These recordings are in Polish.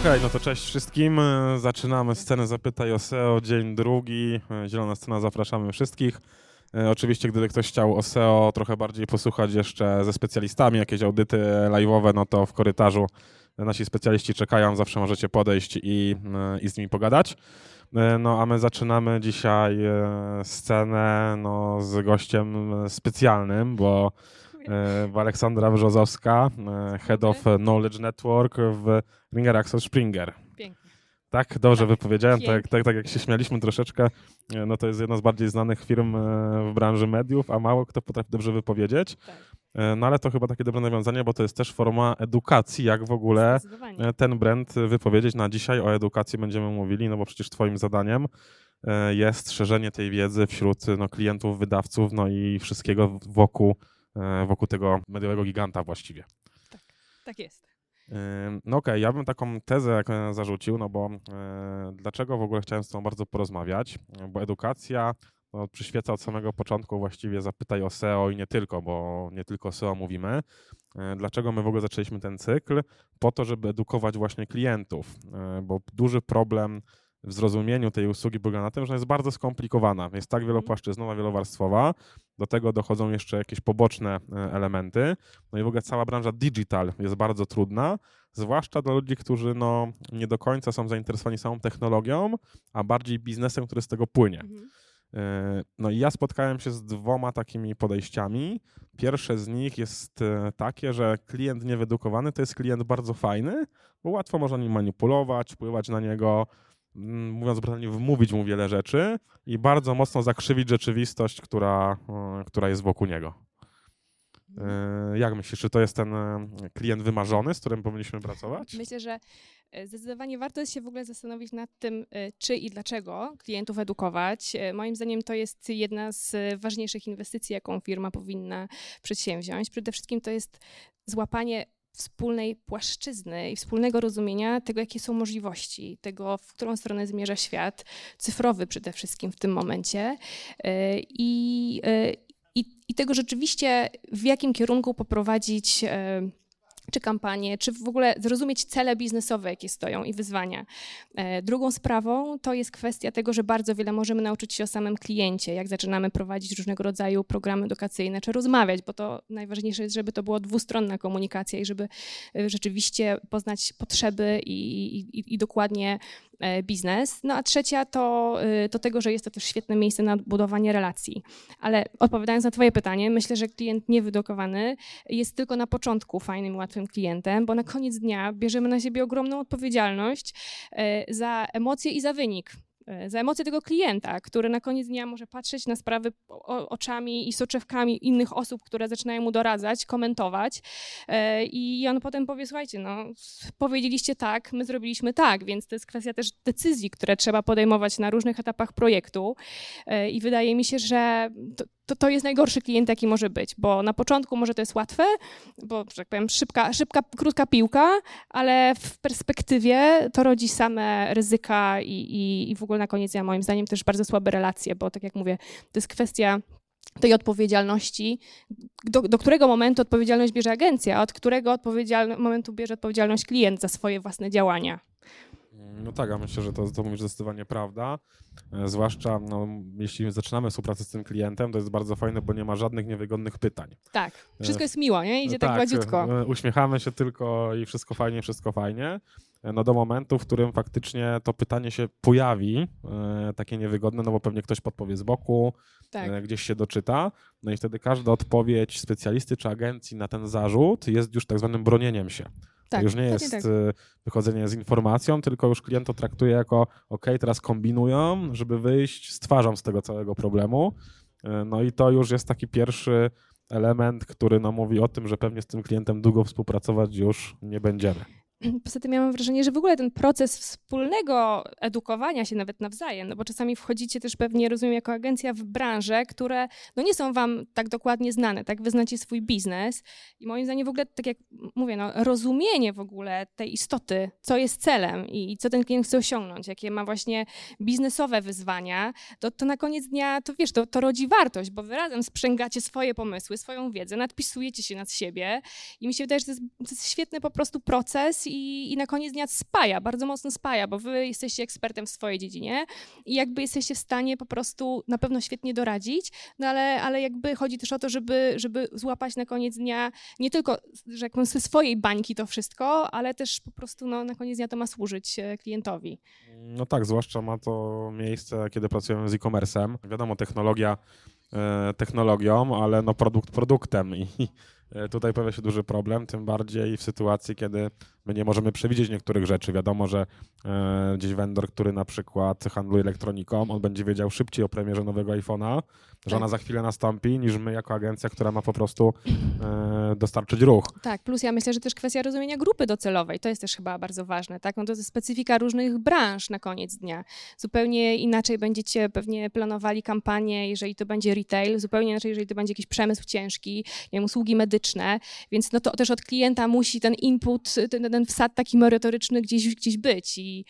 Okej, no to cześć wszystkim. E, Zaczynamy scenę Zapytaj o SEO, dzień drugi. E, Zielona scena, zapraszamy wszystkich. E, Oczywiście, gdyby ktoś chciał o SEO trochę bardziej posłuchać jeszcze ze specjalistami, jakieś audyty live'owe, no to w korytarzu nasi specjaliści czekają, zawsze możecie podejść i, i z nimi pogadać. No a my zaczynamy dzisiaj scenę no, z gościem specjalnym, bo Aleksandra Brzozowska, e, Head of Knowledge Network w Ringer Axel Springer. Pięknie. Tak, dobrze Tak, wypowiedziałem, tak, tak, tak jak się śmialiśmy troszeczkę, e, no to jest jedna z bardziej znanych firm e, w branży mediów, a mało kto potrafi dobrze wypowiedzieć. Tak. No ale to chyba takie dobre nawiązanie, bo to jest też forma edukacji, jak w ogóle ten brand wypowiedzieć na dzisiaj. O edukacji będziemy mówili, no bo przecież twoim zadaniem jest szerzenie tej wiedzy wśród no, klientów, wydawców, no i wszystkiego wokół, wokół tego mediowego giganta właściwie. Tak jest. Ym, No okej, ja bym taką tezę e, zarzucił, no bo e, dlaczego w ogóle chciałem z Tobą bardzo porozmawiać? E, Bo edukacja no, przyświeca od samego początku właściwie zapytaj o SEO i nie tylko, bo nie tylko o SEO mówimy. E, Dlaczego my w ogóle zaczęliśmy ten cykl? Po to, żeby edukować właśnie klientów, e, bo duży problem w zrozumieniu tej usługi polega na tym, że jest bardzo skomplikowana. Jest tak wielopłaszczyznowa, wielowarstwowa. Do tego dochodzą jeszcze jakieś poboczne e, elementy. No i w ogóle cała branża digital jest bardzo trudna, zwłaszcza dla ludzi, którzy no, nie do końca są zainteresowani samą technologią, a bardziej biznesem, który z tego płynie. Mhm. E, No i ja spotkałem się z dwoma takimi podejściami. Pierwsze z nich jest e, takie, że klient niewydukowany to jest klient bardzo fajny, bo łatwo można nim manipulować, wpływać na niego, mówiąc brutalnie, wmówić mu wiele rzeczy i bardzo mocno zakrzywić rzeczywistość, która, e, która jest wokół niego. E, Jak myślisz, czy to jest ten e, klient wymarzony, z którym powinniśmy pracować? Myślę, że zdecydowanie warto jest się w ogóle zastanowić nad tym, czy i dlaczego klientów edukować. Moim zdaniem to jest jedna z ważniejszych inwestycji, jaką firma powinna przedsięwziąć. Przede wszystkim to jest złapanie wspólnej płaszczyzny i wspólnego rozumienia tego, jakie są możliwości, tego, w którą stronę zmierza świat, cyfrowy przede wszystkim w tym momencie. E, I, e, i, i tego rzeczywiście, w jakim kierunku poprowadzić e, czy kampanię, czy w ogóle zrozumieć cele biznesowe, jakie stoją i wyzwania. E, Drugą sprawą to jest kwestia tego, że bardzo wiele możemy nauczyć się o samym kliencie, jak zaczynamy prowadzić różnego rodzaju programy edukacyjne, czy rozmawiać, bo to najważniejsze jest, żeby to była dwustronna komunikacja i żeby e, rzeczywiście poznać potrzeby i, i, i dokładnie biznes. No a trzecia to, e, to tego, że jest to też świetne miejsce na budowanie relacji. Ale odpowiadając na Twoje pytanie, myślę, że klient niewydokowany jest tylko na początku fajnym, łatwym klientem, bo na koniec dnia bierzemy na siebie ogromną odpowiedzialność e, za emocje i za wynik. E, Za emocje tego klienta, który na koniec dnia może patrzeć na sprawy oczami i soczewkami innych osób, które zaczynają mu doradzać, komentować. e, I on potem powie: Słuchajcie, no, powiedzieliście tak, my zrobiliśmy tak, więc to jest kwestia też decyzji, które trzeba podejmować na różnych etapach projektu. E, I wydaje mi się, że to, to, to jest najgorszy klient, jaki może być, bo na początku może to jest łatwe, bo, że tak powiem, szybka, szybka krótka piłka, ale w perspektywie to rodzi same ryzyka i, i, i w ogóle na koniec dnia moim zdaniem też bardzo słabe relacje, bo tak jak mówię, to jest kwestia tej odpowiedzialności, do, do którego momentu odpowiedzialność bierze agencja, a od którego momentu bierze odpowiedzialność klient za swoje własne działania. No tak, ja myślę, że to, to mówisz zdecydowanie prawda. E, Zwłaszcza no, jeśli zaczynamy współpracę z tym klientem, to jest bardzo fajne, bo nie ma żadnych niewygodnych pytań. Tak, wszystko jest miło, nie? Idzie No tak, gładziutko. e, Uśmiechamy się tylko i wszystko fajnie, wszystko fajnie. E, No do momentu, w którym faktycznie to pytanie się pojawi, e, takie niewygodne, no bo pewnie ktoś podpowie z boku, Tak. e, gdzieś się doczyta, no i wtedy każda odpowiedź specjalisty czy agencji na ten zarzut jest już tak zwanym bronieniem się. Tak, to już nie jest tak. e, wychodzenie z informacją, tylko już klient to traktuje jako ok, teraz kombinują, żeby wyjść z twarzą z tego całego problemu. E, No i to już jest taki pierwszy element, który no, mówi o tym, że pewnie z tym klientem długo współpracować już nie będziemy. Poza tym ja mam wrażenie, że w ogóle ten proces wspólnego edukowania się nawet nawzajem, no bo czasami wchodzicie też pewnie, rozumiem, jako agencja w branże, które no nie są wam tak dokładnie znane, tak? Wy swój biznes i moim zdaniem w ogóle, tak jak mówię, no, rozumienie w ogóle tej istoty, co jest celem i, i co ten klient chce osiągnąć, jakie ma właśnie biznesowe wyzwania, to, to na koniec dnia, to wiesz, to, to rodzi wartość, bo wy razem sprzęgacie swoje pomysły, swoją wiedzę, nadpisujecie się nad siebie i mi się wydaje, że to jest, to jest świetny po prostu proces i, i na koniec dnia spaja, bardzo mocno spaja, bo wy jesteście ekspertem w swojej dziedzinie i jakby jesteście w stanie po prostu na pewno świetnie doradzić, no ale, ale jakby chodzi też o to, żeby, żeby złapać na koniec dnia nie tylko, że jak ze swojej bańki to wszystko, ale też po prostu no, na koniec dnia to ma służyć e, klientowi. No tak, zwłaszcza ma to miejsce, kiedy pracujemy z e-commerce'em. Wiadomo, technologia e, technologią, ale no produkt produktem i e, tutaj pojawia się duży problem, tym bardziej w sytuacji, kiedy my nie możemy przewidzieć niektórych rzeczy. Wiadomo, że e, gdzieś vendor, który na przykład handluje elektroniką, on będzie wiedział szybciej o premierze nowego iPhone'a, że Tak. ona za chwilę nastąpi, niż my jako agencja, która ma po prostu e, dostarczyć ruch. Tak, plus ja myślę, że też kwestia rozumienia grupy docelowej, to jest też chyba bardzo ważne, tak? No to jest specyfika różnych branż na koniec dnia. Zupełnie inaczej będziecie pewnie planowali kampanię, jeżeli to będzie retail, zupełnie inaczej, jeżeli to będzie jakiś przemysł ciężki, nie wiem, usługi medyczne, więc no to też od klienta musi ten input, ten, ten wsad taki merytoryczny gdzieś, gdzieś być i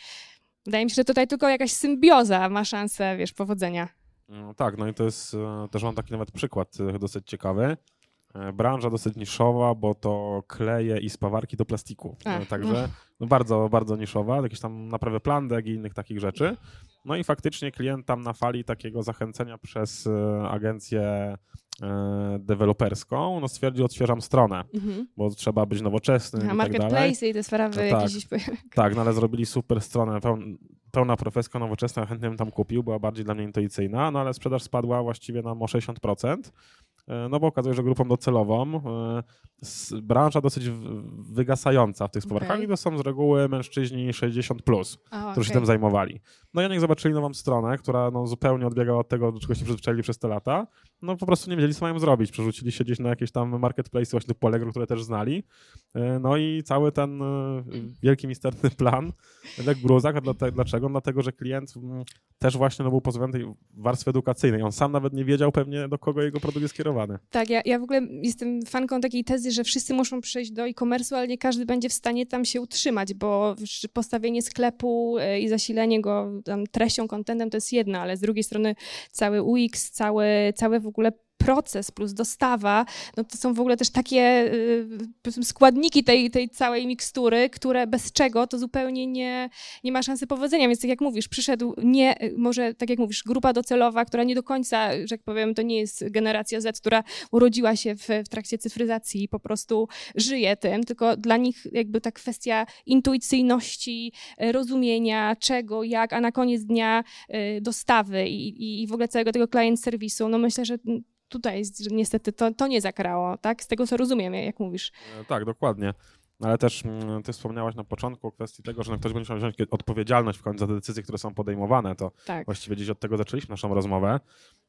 wydaje mi się, że tutaj tylko jakaś symbioza ma szansę, wiesz, powodzenia. No tak, no i to jest, e, też mam taki nawet przykład e, dosyć ciekawy. E, Branża dosyć niszowa, bo to kleje i spawarki do plastiku. A, E, Także no bardzo, bardzo niszowa, jakieś tam naprawy plandek i innych takich rzeczy. No i faktycznie klient tam na fali takiego zachęcenia przez agencję deweloperską, no stwierdził, odświeżam stronę, Mhm. bo trzeba być nowoczesnym A i tak dalej. marketplace i te sprawy No tak. jakieś... Tak, no ale zrobili super stronę, peł- pełna profeska nowoczesna, chętnie bym tam kupił, była bardziej dla mnie intuicyjna, no ale sprzedaż spadła właściwie nam o 60%, e, no bo okazuje się, że grupą docelową e, branża dosyć wygasająca w tych spawarkach Okej. i to są z reguły mężczyźni 60+, plus, A, którzy się tym zajmowali. No i oni zobaczyli nową stronę, która no, zupełnie odbiegała od tego, do czego się przyzwyczaili przez te lata, no po prostu nie wiedzieli, co mają zrobić. Przerzucili się gdzieś na jakieś tam marketplace właśnie typu Allegro, które też znali. E, No i cały ten e, wielki, misterny plan legł dlate- Dlaczego? Dlatego, że klient mm, też właśnie no, był pozbawiony tej warstwy edukacyjnej. On sam nawet nie wiedział pewnie, do kogo jego produkt jest kierowany. Tak, ja, ja w ogóle jestem fanką takiej tezy, że wszyscy muszą przejść do e-commerce'u, ale nie każdy będzie w stanie tam się utrzymać, bo postawienie sklepu e, i zasilenie go treścią, contentem to jest jedno, ale z drugiej strony cały UX, cały, w ogóle proces plus dostawa, no to są w ogóle też takie y, powiedzmy, składniki tej, tej całej mikstury, które bez czego to zupełnie nie, nie ma szansy powodzenia. Więc tak jak mówisz, przyszedł nie, może tak jak mówisz, grupa docelowa, która nie do końca, że jak powiem, to nie jest generacja Z, która urodziła się w, w trakcie cyfryzacji i po prostu żyje tym, tylko dla nich jakby ta kwestia intuicyjności, rozumienia czego, jak, a na koniec dnia dostawy i, i w ogóle całego tego client serwisu, no myślę, że tutaj niestety to, to nie zakrało, tak? Z tego co rozumiem, jak mówisz. E, Tak, dokładnie. Ale też mm, ty wspomniałaś na początku o kwestii tego, że no, ktoś będzie musiał wziąć odpowiedzialność w końcu za te decyzje, które są podejmowane. To Tak. Właściwie gdzieś od tego zaczęliśmy naszą rozmowę.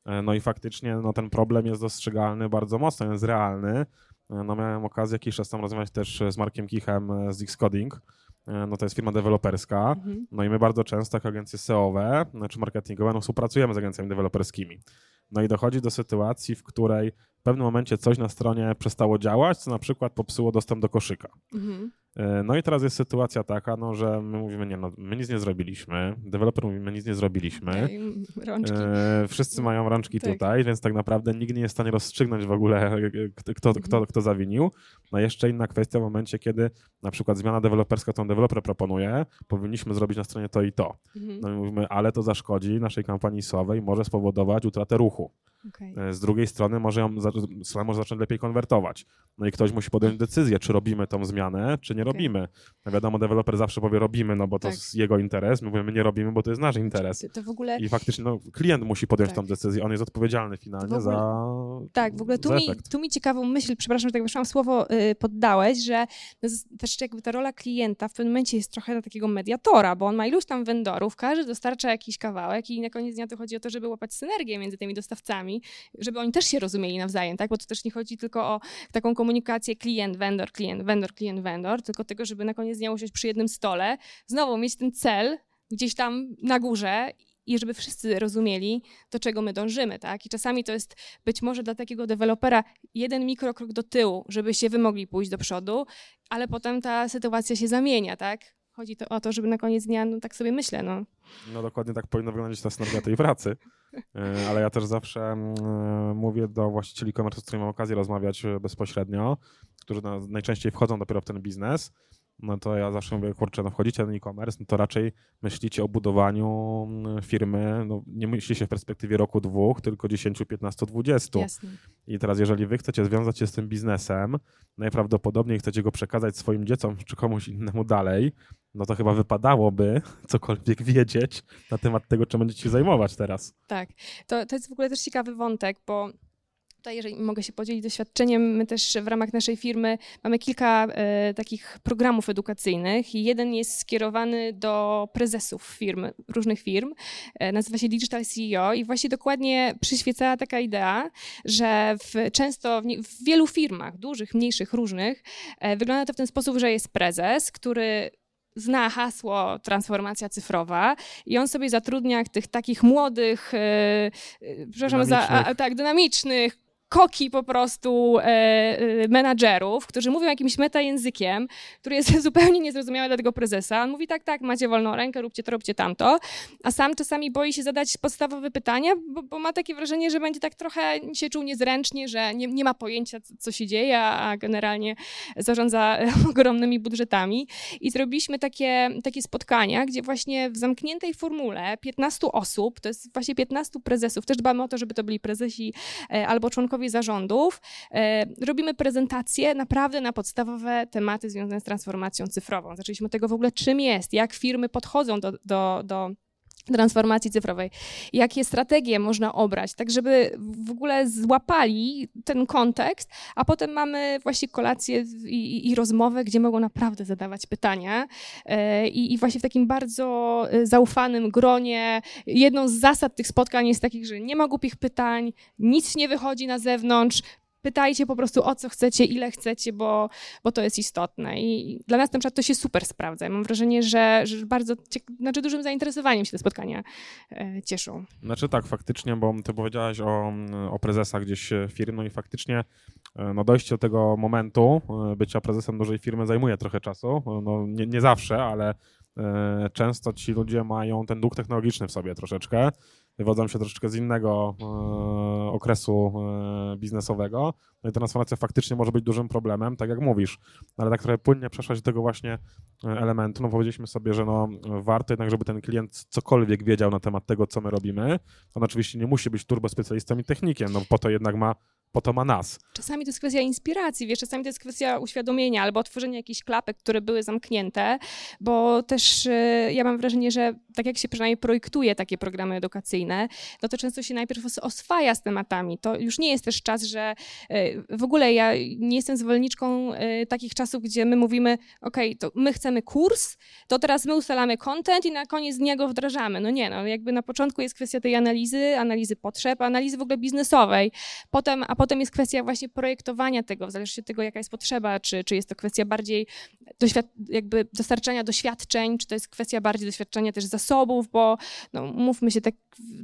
E, No i faktycznie no, ten problem jest dostrzegalny bardzo mocno, jest realny. E, No, miałem okazję jakiś czas tam rozmawiać też z Markiem Kichem z Xcoding. No to jest firma deweloperska. Mhm. No i my bardzo często jako agencje SEO-owe, czy marketingowe, no współpracujemy z agencjami deweloperskimi. No i dochodzi do sytuacji, w której w pewnym momencie coś na stronie przestało działać, co na przykład popsuło dostęp do koszyka. Mhm. E, No i teraz jest sytuacja taka, no, że my mówimy, nie, no, my nic nie zrobiliśmy, deweloper mówi, my nic nie zrobiliśmy. Rączki. E, wszyscy mają rączki Tak. tutaj, więc tak naprawdę nikt nie jest w stanie rozstrzygnąć w ogóle, e, kto, kto, kto, kto zawinił. No jeszcze inna kwestia w momencie, kiedy na przykład zmiana deweloperska, którą deweloper proponuje, powinniśmy zrobić na stronie to i to. Mhm. No i mówimy, ale to zaszkodzi naszej kampanii sowej, może spowodować utratę ruchu. Okej. E, Z drugiej strony może ją, strona może zacząć lepiej konwertować. No i ktoś musi podjąć decyzję, czy robimy tą zmianę, czy nie Okej. robimy. No wiadomo, deweloper zawsze powie robimy, no bo to Tak. jest jego interes, my powiemy nie robimy, bo to jest nasz interes. To, to w ogóle I faktycznie no, klient musi podjąć Tak. tą decyzję, on jest odpowiedzialny finalnie ogóle- za, Tak, w ogóle tu mi, tu mi ciekawą myśl, przepraszam, że tak wyszłam słowo, y, poddałeś, że to jest też jakby ta rola klienta w pewnym momencie jest trochę na takiego mediatora, bo on ma iluś tam vendorów, każdy dostarcza jakiś kawałek i na koniec dnia to chodzi o to, żeby łapać synergię między tymi dostawcami, żeby oni też się rozumieli nawzajem, tak? Bo to też nie chodzi tylko o taką komunikację klient, vendor, klient, vendor, klient, vendor, tylko tego, żeby na koniec dnia usiąść przy jednym stole, znowu mieć ten cel gdzieś tam na górze i żeby wszyscy rozumieli, do czego my dążymy, tak? I czasami to jest być może dla takiego dewelopera jeden mikrokrok do tyłu, żebyście wy mogli pójść do przodu, ale potem ta sytuacja się zamienia, tak? Chodzi to o to, żeby na koniec dnia, no tak sobie myślę, no. No dokładnie tak powinno wyglądać ta synergia tej pracy. E, Ale ja też zawsze mm, e, mówię do właścicieli e-commerce, z którymi mam okazję rozmawiać e, bezpośrednio, którzy na, najczęściej wchodzą dopiero w ten biznes. No to ja zawsze mówię, kurczę, no wchodzicie na e-commerce, no to raczej myślicie o budowaniu mm, firmy, no nie myślicie w perspektywie roku, dwóch, tylko 10, 15, 20. Jasne. I teraz jeżeli wy chcecie związać się z tym biznesem, najprawdopodobniej chcecie go przekazać swoim dzieciom czy komuś innemu dalej, no to chyba wypadałoby cokolwiek wiedzieć na temat tego, czym będziecie się zajmować teraz. Tak, to, to jest w ogóle też ciekawy wątek, bo Tutaj, jeżeli mogę się podzielić doświadczeniem, my też w ramach naszej firmy mamy kilka e, takich programów edukacyjnych i jeden jest skierowany do prezesów firm, różnych firm, e, nazywa się Digital CEO i właśnie dokładnie przyświecała taka idea, że w, często w, nie, w wielu firmach, dużych, mniejszych, różnych, e, wygląda to w ten sposób, że jest prezes, który zna hasło transformacja cyfrowa i on sobie zatrudnia tych takich młodych, yy, przepraszam, za, a, tak, dynamicznych, koki po prostu e, e, menadżerów, którzy mówią jakimś metajęzykiem, który jest zupełnie niezrozumiały dla tego prezesa. On mówi tak, tak, macie wolną rękę, róbcie to, róbcie tamto, a sam czasami boi się zadać podstawowe pytania, bo, bo ma takie wrażenie, że będzie tak trochę się czuł niezręcznie, że nie, nie ma pojęcia, co się dzieje, a generalnie zarządza ogromnymi budżetami. I zrobiliśmy takie, takie spotkania, gdzie właśnie w zamkniętej formule 15 osób, to jest właśnie 15 prezesów, też dbamy o to, żeby to byli prezesi e, albo członkowie zarządów, e, robimy prezentacje naprawdę na podstawowe tematy związane z transformacją cyfrową. Zaczęliśmy od tego w ogóle, czym jest, jak firmy podchodzą do, do, do transformacji cyfrowej, jakie strategie można obrać, tak żeby w ogóle złapali ten kontekst, a potem mamy właśnie kolację i, i rozmowę, gdzie mogą naprawdę zadawać pytania e, I, i właśnie w takim bardzo e, zaufanym gronie. Jedną z zasad tych spotkań jest takich, że nie ma głupich pytań, nic nie wychodzi na zewnątrz, pytajcie po prostu o co chcecie, ile chcecie, bo, bo to jest istotne. I dla nas na przykład to się super sprawdza. Mam wrażenie, że, że bardzo, znaczy dużym zainteresowaniem się te spotkania e, cieszą. Znaczy tak, faktycznie, bo ty powiedziałaś o, o prezesach gdzieś firm, no i faktycznie e, no dojście do tego momentu e, bycia prezesem dużej firmy zajmuje trochę czasu. No nie, nie zawsze, ale e, często ci ludzie mają ten duch technologiczny w sobie troszeczkę wywodzą się troszeczkę z innego e, okresu e, biznesowego. No i transformacja faktycznie może być dużym problemem, tak jak mówisz. Ale tak trochę płynnie przeszłaś do tego właśnie e, elementu. No powiedzieliśmy sobie, że no, warto jednak, żeby ten klient cokolwiek wiedział na temat tego, co my robimy. On oczywiście nie musi być turbo specjalistą i technikiem, no po to jednak ma po to ma nas. Czasami to jest kwestia inspiracji, wiesz, czasami to jest kwestia uświadomienia albo otworzenia jakichś klapek, które były zamknięte, bo też y, ja mam wrażenie, że tak jak się przynajmniej projektuje takie programy edukacyjne, no to często się najpierw oswaja z tematami. To już nie jest też czas, że y, w ogóle ja nie jestem zwolenniczką y, takich czasów, gdzie my mówimy, ok, to my chcemy kurs, to teraz my ustalamy content i na koniec dnia go wdrażamy. No nie, no jakby na początku jest kwestia tej analizy, analizy potrzeb, analizy w ogóle biznesowej. Potem, a potem jest kwestia właśnie projektowania tego, w zależności od tego, jaka jest potrzeba, czy, czy jest to kwestia bardziej jakby dostarczania doświadczeń, czy to jest kwestia bardziej doświadczenia też zasobów, bo no, mówmy się, tak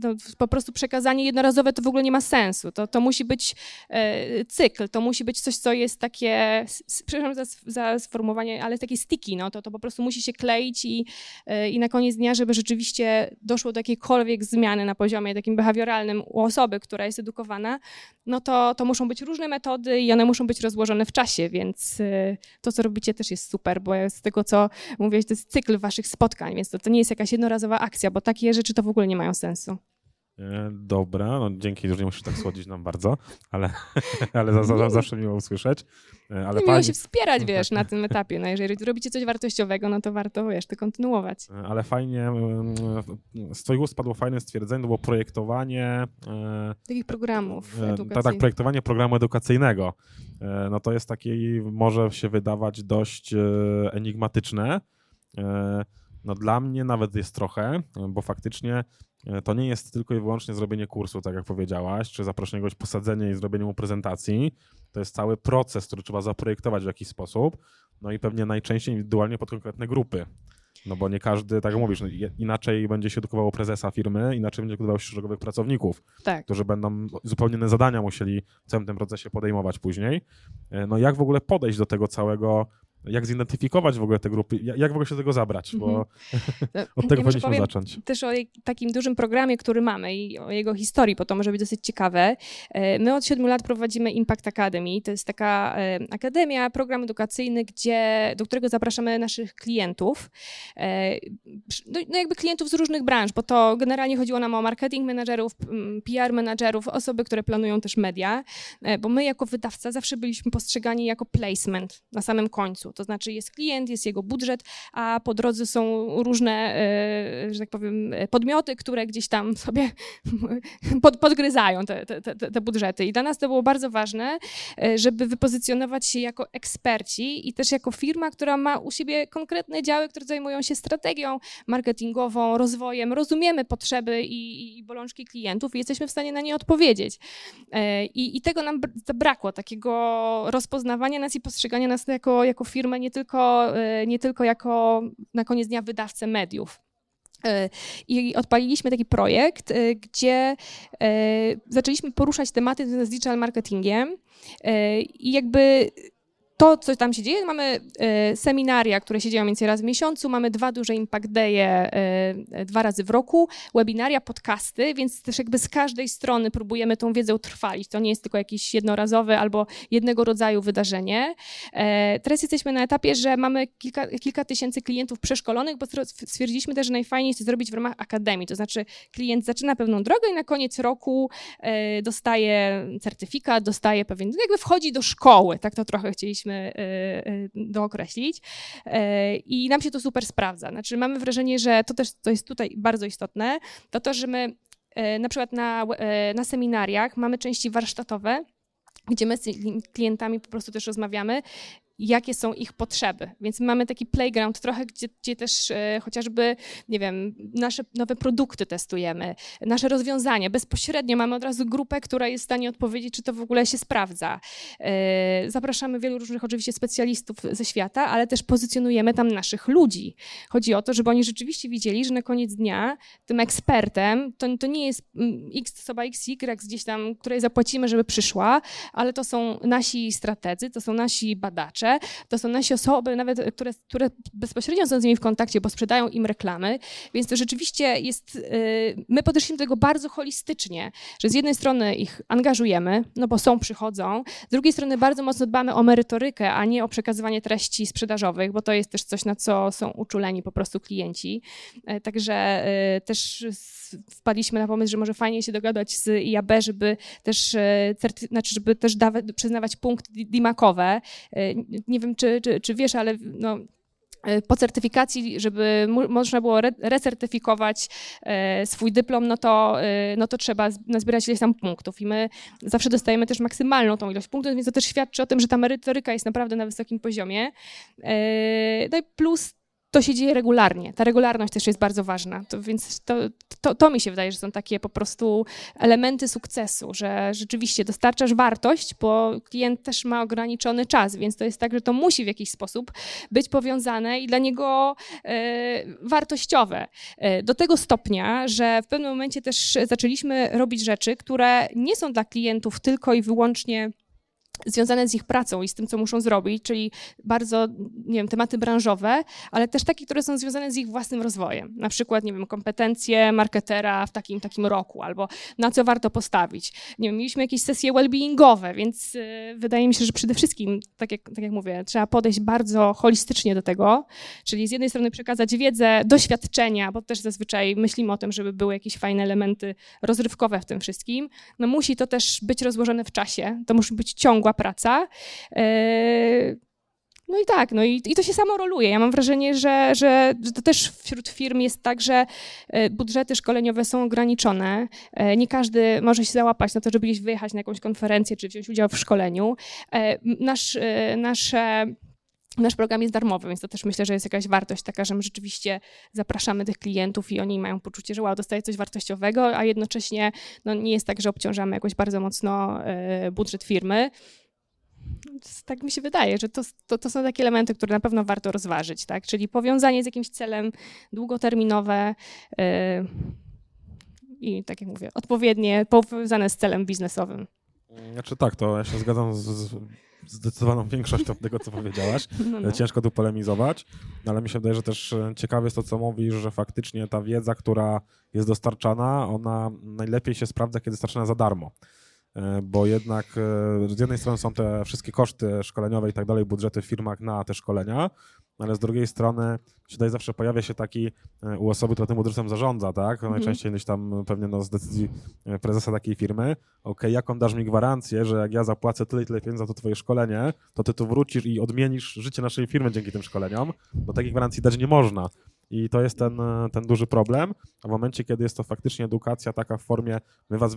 no, po prostu przekazanie jednorazowe to w ogóle nie ma sensu. To, to musi być e, cykl, to musi być coś, co jest takie, przepraszam za, za sformułowanie, ale takie sticky, no, to, to po prostu musi się kleić i, e, i na koniec dnia, żeby rzeczywiście doszło do jakiejkolwiek zmiany na poziomie takim behawioralnym u osoby, która jest edukowana, no to, to muszą być różne metody i one muszą być rozłożone w czasie, więc e, to, co robicie też jest super, bo z tego, co mówiłeś, to jest cykl waszych spotkań, więc to, to nie jest jakaś jednorazowa akcja, bo takie rzeczy to w ogóle nie mają sensu. E, dobra, no dzięki, że nie musisz tak słodzić nam bardzo, ale, ale za, za, zawsze miło usłyszeć. E, ale no, miło się wspierać, no wiesz, tak. na tym etapie. No, jeżeli robicie coś wartościowego, no to warto, wiesz, to kontynuować. E, ale fajnie, z twojego ust padło fajne stwierdzenie, to było projektowanie... Takich programów Tak, tak, projektowanie programu edukacyjnego. No to jest takie, może się wydawać dość enigmatyczne, no dla mnie nawet jest trochę, bo faktycznie e, to nie jest tylko i wyłącznie zrobienie kursu, tak jak powiedziałaś, czy zaproszenie kogoś, posadzenie i zrobienie mu prezentacji. To jest cały proces, który trzeba zaprojektować w jakiś sposób, no i pewnie najczęściej indywidualnie pod konkretne grupy. No bo nie każdy, tak jak mówisz, no inaczej będzie się edukowało prezesa firmy, inaczej będzie edukował szeregowych pracowników, tak. którzy będą zupełnie inne zadania musieli w całym tym procesie podejmować później. E, no jak w ogóle podejść do tego całego jak zidentyfikować w ogóle te grupy, jak, w ogóle się do tego zabrać, bo Mhm. od tego Ja powinniśmy zacząć. też o takim dużym programie, który mamy i o jego historii, bo to może być dosyć ciekawe. E, My od siedmiu lat prowadzimy Impact Academy. To jest taka e, akademia, program edukacyjny, gdzie, do którego zapraszamy naszych klientów. E, No, no jakby klientów z różnych branż, bo to generalnie chodziło nam o marketing menadżerów, PR menadżerów, osoby, które planują też media, bo my jako wydawca zawsze byliśmy postrzegani jako placement na samym końcu. To znaczy jest klient, jest jego budżet, a po drodze są różne, e, że tak powiem, podmioty, które gdzieś tam sobie pod, podgryzają te, te, te, te budżety. I dla nas to było bardzo ważne, e, żeby wypozycjonować się jako eksperci i też jako firma, która ma u siebie konkretne działy, które zajmują się strategią marketingową, rozwojem, rozumiemy potrzeby i, i bolączki klientów i jesteśmy w stanie na nie odpowiedzieć. E, I, i tego nam br- zabrakło, takiego rozpoznawania nas i postrzegania nas jako, jako firmę, nie tylko, e, nie tylko jako na koniec dnia wydawcę mediów. E, I odpaliliśmy taki projekt, e, gdzie zaczęliśmy poruszać tematy z digital marketingiem i jakby to, co tam się dzieje, mamy e, seminaria, które się dzieją więcej raz w miesiącu, mamy dwa duże Impact Day'e e, dwa razy w roku, webinaria, podcasty, więc też jakby z każdej strony próbujemy tą wiedzę utrwalić. To nie jest tylko jakieś jednorazowe albo jednego rodzaju wydarzenie. E, teraz jesteśmy na etapie, że mamy kilka, kilka tysięcy klientów przeszkolonych, bo stwierdziliśmy też, że najfajniej jest to zrobić w ramach akademii, to znaczy klient zaczyna pewną drogę i na koniec roku e, dostaje certyfikat, dostaje pewien, jakby wchodzi do szkoły, tak to trochę chcieliśmy e, e, dookreślić E, i nam się to super sprawdza. Znaczy mamy wrażenie, że to też, co jest tutaj bardzo istotne, to to, że my na przykład na, na seminariach mamy części warsztatowe, gdzie my z klientami po prostu też rozmawiamy, jakie są ich potrzeby. Więc mamy taki playground trochę, gdzie, gdzie też e, chociażby, nie wiem, nasze nowe produkty testujemy, nasze rozwiązania. Bezpośrednio mamy od razu grupę, która jest w stanie odpowiedzieć, czy to w ogóle się sprawdza. E, zapraszamy wielu różnych oczywiście specjalistów ze świata, ale też pozycjonujemy tam naszych ludzi. Chodzi o to, żeby oni rzeczywiście widzieli, że na koniec dnia tym ekspertem to, to nie jest mm, X osoba XY gdzieś tam, której zapłacimy, żeby przyszła, ale to są nasi strategzy, to są nasi badacze, to są nasi osoby, nawet które, które bezpośrednio są z nimi w kontakcie, bo sprzedają im reklamy, więc to rzeczywiście jest, y, my podeszliśmy do tego bardzo holistycznie, że z jednej strony ich angażujemy, no bo są, przychodzą, z drugiej strony bardzo mocno dbamy o merytorykę, a nie o przekazywanie treści sprzedażowych, bo to jest też coś, na co są uczuleni po prostu klienci. E, Także e, też wpadliśmy na pomysł, że może fajnie się dogadać z IAB, żeby też, e, znaczy, żeby też dawać, przyznawać punkty di- DIMAKowe. Nie wiem, czy, czy, czy wiesz, ale no, e, po certyfikacji, żeby można było re, recertyfikować e, swój dyplom, no to, e, no to trzeba nazbierać ileś tam punktów. I my zawsze dostajemy też maksymalną tą ilość punktów, więc to też świadczy o tym, że ta merytoryka jest naprawdę na wysokim poziomie. E, No i plus to się dzieje regularnie. Ta regularność też jest bardzo ważna. To, więc to, to, to mi się wydaje, że są takie po prostu elementy sukcesu, że rzeczywiście dostarczasz wartość, bo klient też ma ograniczony czas, więc to jest tak, że to musi w jakiś sposób być powiązane i dla niego e, wartościowe. E, do tego stopnia, że w pewnym momencie też zaczęliśmy robić rzeczy, które nie są dla klientów tylko i wyłącznie związane z ich pracą i z tym, co muszą zrobić, czyli bardzo, nie wiem, tematy branżowe, ale też takie, które są związane z ich własnym rozwojem. Na przykład, nie wiem, kompetencje marketera w takim, takim roku, albo na co warto postawić. Nie wiem, mieliśmy jakieś sesje well-beingowe, więc y, wydaje mi się, że przede wszystkim, tak jak, tak jak mówię, trzeba podejść bardzo holistycznie do tego, czyli z jednej strony przekazać wiedzę, doświadczenia, bo też zazwyczaj myślimy o tym, żeby były jakieś fajne elementy rozrywkowe w tym wszystkim. No musi to też być rozłożone w czasie, to musi być ciągła praca. Yy, No i tak, no i, i to się samo roluje. Ja mam wrażenie, że, że to też wśród firm jest tak, że e, budżety szkoleniowe są ograniczone. E, Nie każdy może się załapać na to, żeby gdzieś wyjechać na jakąś konferencję czy wziąć udział w szkoleniu. E, Nasz, e, nasze Nasz program jest darmowy, więc to też myślę, że jest jakaś wartość taka, że my rzeczywiście zapraszamy tych klientów i oni mają poczucie, że wow, dostaję coś wartościowego, a jednocześnie no, nie jest tak, że obciążamy jakoś bardzo mocno e, budżet firmy. Tak mi się wydaje, że to, to, to są takie elementy, które na pewno warto rozważyć, tak? Czyli powiązanie z jakimś celem długoterminowe e, i tak jak mówię, odpowiednie powiązane z celem biznesowym. Znaczy tak, to ja się zgadzam z, z zdecydowaną większością tego, co powiedziałaś. No, no. Ciężko tu polemizować, ale mi się wydaje, że też e, ciekawe jest to, co mówisz, że faktycznie ta wiedza, która jest dostarczana, ona najlepiej się sprawdza, kiedy dostarczana za darmo. E, bo jednak e, z jednej strony są te wszystkie koszty szkoleniowe i tak dalej, budżety w firmach na te szkolenia, ale z drugiej strony tutaj zawsze pojawia się taki e, u osoby, która tym budżetem zarządza, tak? Mhm. Najczęściej gdzieś tam pewnie no, z decyzji prezesa takiej firmy, ok, jaką dasz mi gwarancję, że jak ja zapłacę tyle i tyle pieniędzy za to twoje szkolenie, to ty tu wrócisz i odmienisz życie naszej firmy dzięki tym szkoleniom, bo takiej gwarancji dać nie można. I to jest ten, ten duży problem. A w momencie, kiedy jest to faktycznie edukacja taka w formie, my was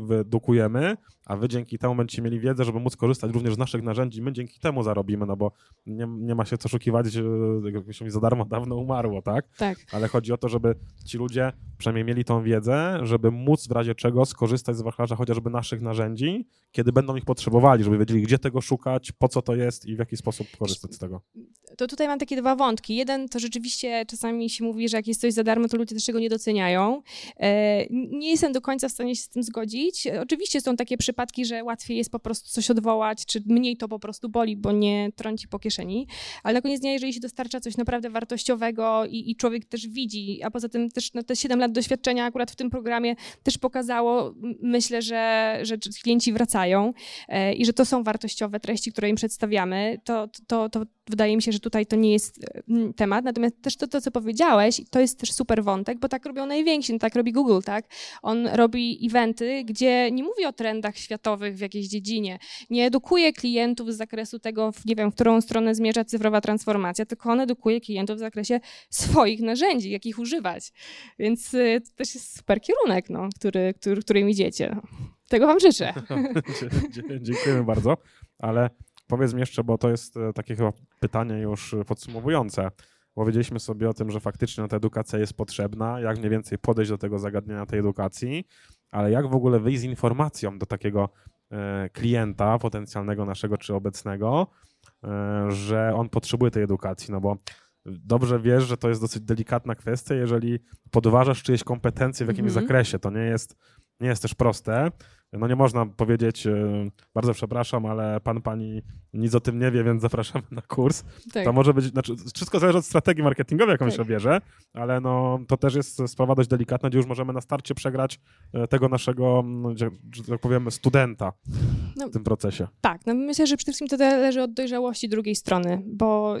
wydukujemy, a wy dzięki temu będziecie mieli wiedzę, żeby móc korzystać również z naszych narzędzi, my dzięki temu zarobimy, no bo nie, nie ma się co szukiwać, jakbyś mi za darmo dawno umarło, tak? Tak. Ale chodzi o to, żeby ci ludzie przynajmniej mieli tą wiedzę, żeby móc w razie czego skorzystać z wachlarza chociażby naszych narzędzi, kiedy będą ich potrzebowali, żeby wiedzieli, gdzie tego szukać, po co to jest i w jaki sposób korzystać z tego. To tutaj mam takie dwa wątki. Jeden to rzeczywiście czasami się mówi, że jak jest coś za darmo, to ludzie też tego nie doceniają. E, nie jestem do końca w stanie się z tym zgodzić. Oczywiście są takie przypadki, że łatwiej jest po prostu coś odwołać, czy mniej to po prostu boli, bo nie trąci po kieszeni, ale na koniec dnia, jeżeli się dostarcza coś naprawdę wartościowego i, i człowiek też widzi, a poza tym też no, te 7 lat doświadczenia akurat w tym programie też pokazało, myślę, że, że klienci wracają e, i że to są wartościowe treści, które im przedstawiamy, to, to, to wydaje mi się, że tutaj to nie jest e, temat. Natomiast też to, to co powiedziałeś, to jest też super wątek, bo tak robią najwięksi, no tak robi Google, tak? On robi eventy, gdzie nie mówi o trendach światowych w jakiejś dziedzinie, nie edukuje klientów z zakresu tego, nie wiem, w którą stronę zmierza cyfrowa transformacja, tylko on edukuje klientów w zakresie swoich narzędzi, jakich używać. Więc e, to też jest super kierunek, no, który, który, którym idziecie. Tego wam życzę. Dziękujemy bardzo, ale powiedz mi jeszcze, bo to jest e, takie chyba pytanie już podsumowujące. Powiedzieliśmy sobie o tym, że faktycznie ta edukacja jest potrzebna, jak mniej więcej podejść do tego zagadnienia tej edukacji, ale jak w ogóle wyjść z informacją do takiego e, klienta potencjalnego naszego czy obecnego, e, że on potrzebuje tej edukacji, no bo dobrze wiesz, że to jest dosyć delikatna kwestia, jeżeli podważasz czyjeś kompetencje w jakimś mm -hmm. zakresie. To nie jest, nie jest też proste no nie można powiedzieć, e, bardzo przepraszam, ale pan, pani nic o tym nie wie, więc zapraszamy na kurs. Tak. To może być, znaczy wszystko zależy od strategii marketingowej, jaką tak. się bierze, ale no to też jest sprawa dość delikatna, gdzie już możemy na starcie przegrać e, tego naszego, że tak powiem, studenta no, w tym procesie. Tak, no myślę, że przede wszystkim to zależy od dojrzałości drugiej strony, bo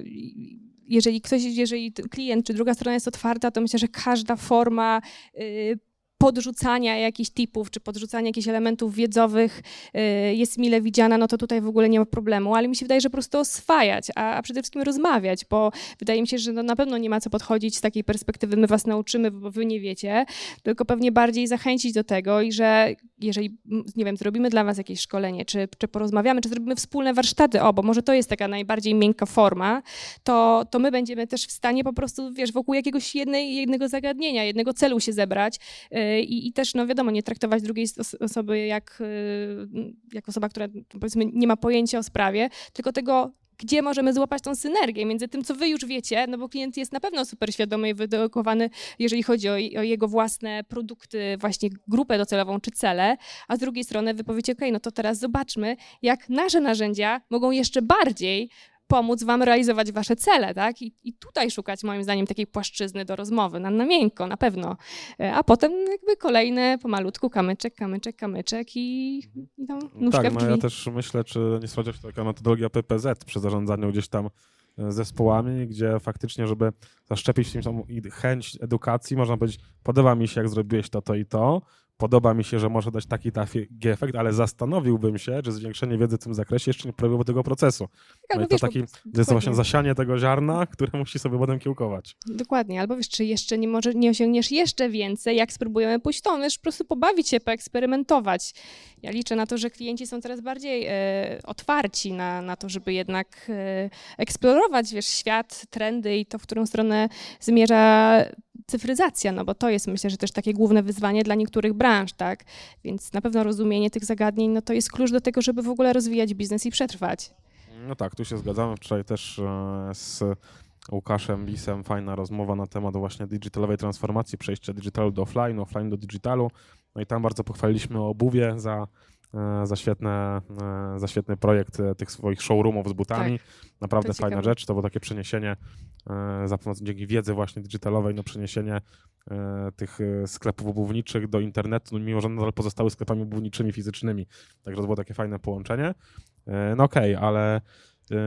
jeżeli ktoś, jeżeli klient czy druga strona jest otwarta, to myślę, że każda forma y, podrzucania jakichś tipów, czy podrzucania jakichś elementów wiedzowych y, jest mile widziana, no to tutaj w ogóle nie ma problemu, ale mi się wydaje, że po prostu oswajać, a, przede wszystkim rozmawiać, bo wydaje mi się, że no na pewno nie ma co podchodzić z takiej perspektywy, my was nauczymy, bo wy nie wiecie, tylko pewnie bardziej zachęcić do tego i że jeżeli, nie wiem, zrobimy dla was jakieś szkolenie, czy, czy porozmawiamy, czy zrobimy wspólne warsztaty, o, bo może to jest taka najbardziej miękka forma, to, to my będziemy też w stanie po prostu, wiesz, wokół jakiegoś jednej, jednego zagadnienia, jednego celu się zebrać, y, i, i też, no wiadomo, nie traktować drugiej osoby jak, y, jak osoba, która powiedzmy nie ma pojęcia o sprawie, tylko tego, gdzie możemy złapać tą synergię między tym, co wy już wiecie, no bo klient jest na pewno super świadomy i wyedukowany, jeżeli chodzi o, o, jego własne produkty, właśnie grupę docelową czy cele, a z drugiej strony wy powiecie, ok, no to teraz zobaczmy, jak nasze narzędzia mogą jeszcze bardziej pomóc wam realizować wasze cele, tak? I, I, tutaj szukać moim zdaniem takiej płaszczyzny do rozmowy, na, na miękko, na pewno. E, a potem jakby kolejne pomalutku kamyczek, kamyczek, kamyczek i, i tam nóżka Tak, no ja też myślę, czy nie sprawdza się taka metodologia PPZ przy zarządzaniu gdzieś tam e, zespołami, gdzie faktycznie, żeby zaszczepić w tym chęć edukacji, można powiedzieć, podoba mi się, jak zrobiłeś to, to i to, podoba mi się, że może dać taki taki efekt, ale zastanowiłbym się, czy zwiększenie wiedzy w tym zakresie jeszcze nie poprawiło tego procesu. No i to taki, to jest właśnie zasianie tego ziarna, które musi sobie potem kiełkować. Dokładnie, albo wiesz, czy jeszcze nie, może, nie osiągniesz jeszcze więcej, jak spróbujemy pójść tą, wiesz, po prostu pobawić się, poeksperymentować. Ja liczę na to, że klienci są coraz bardziej e, otwarci na, na to, żeby jednak e, eksplorować, wiesz, świat, trendy i to, w którą stronę zmierza cyfryzacja, no bo to jest myślę, że też takie główne wyzwanie dla niektórych branż, tak? Więc na pewno rozumienie tych zagadnień, no to jest klucz do tego, żeby w ogóle rozwijać biznes i przetrwać. No tak, tu się zgadzamy. Wczoraj też e, z Łukaszem Bisem fajna rozmowa na temat właśnie digitalowej transformacji, przejścia digitalu do offline, offline do digitalu. No i tam bardzo pochwaliliśmy obuwie za za, świetne, e, za świetny projekt e, tych swoich showroomów z butami. Naprawdę to fajna ciekawe. rzecz. To było takie przeniesienie e, za pomocą dzięki wiedzy właśnie digitalowej, no przeniesienie e, tych e, sklepów obuwniczych do internetu, no, mimo że nadal pozostały sklepami obuwniczymi fizycznymi. Także to było takie fajne połączenie. E, No okej, ale e,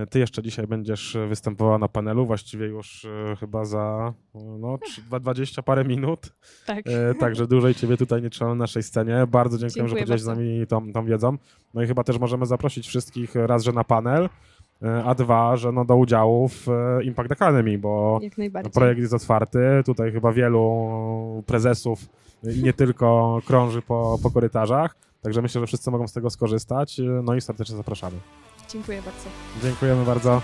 ty jeszcze dzisiaj będziesz występowała na panelu, właściwie już e, chyba za no, trzy- dwa- 20 parę minut. Tak. E, Także dłużej ciebie tutaj nie trzeba na naszej scenie. Bardzo dziękuję, że Dziękuję podzieliłeś z nami tą, tą wiedzą. No i chyba też możemy zaprosić wszystkich raz, że na panel, e, a dwa, że no do udziału w e, Impact Academy, bo projekt jest otwarty. Tutaj chyba wielu prezesów i nie tylko krąży po, po korytarzach. Także myślę, że wszyscy mogą z tego skorzystać. E, No i serdecznie zapraszamy. Dziękuję bardzo. Dziękujemy bardzo.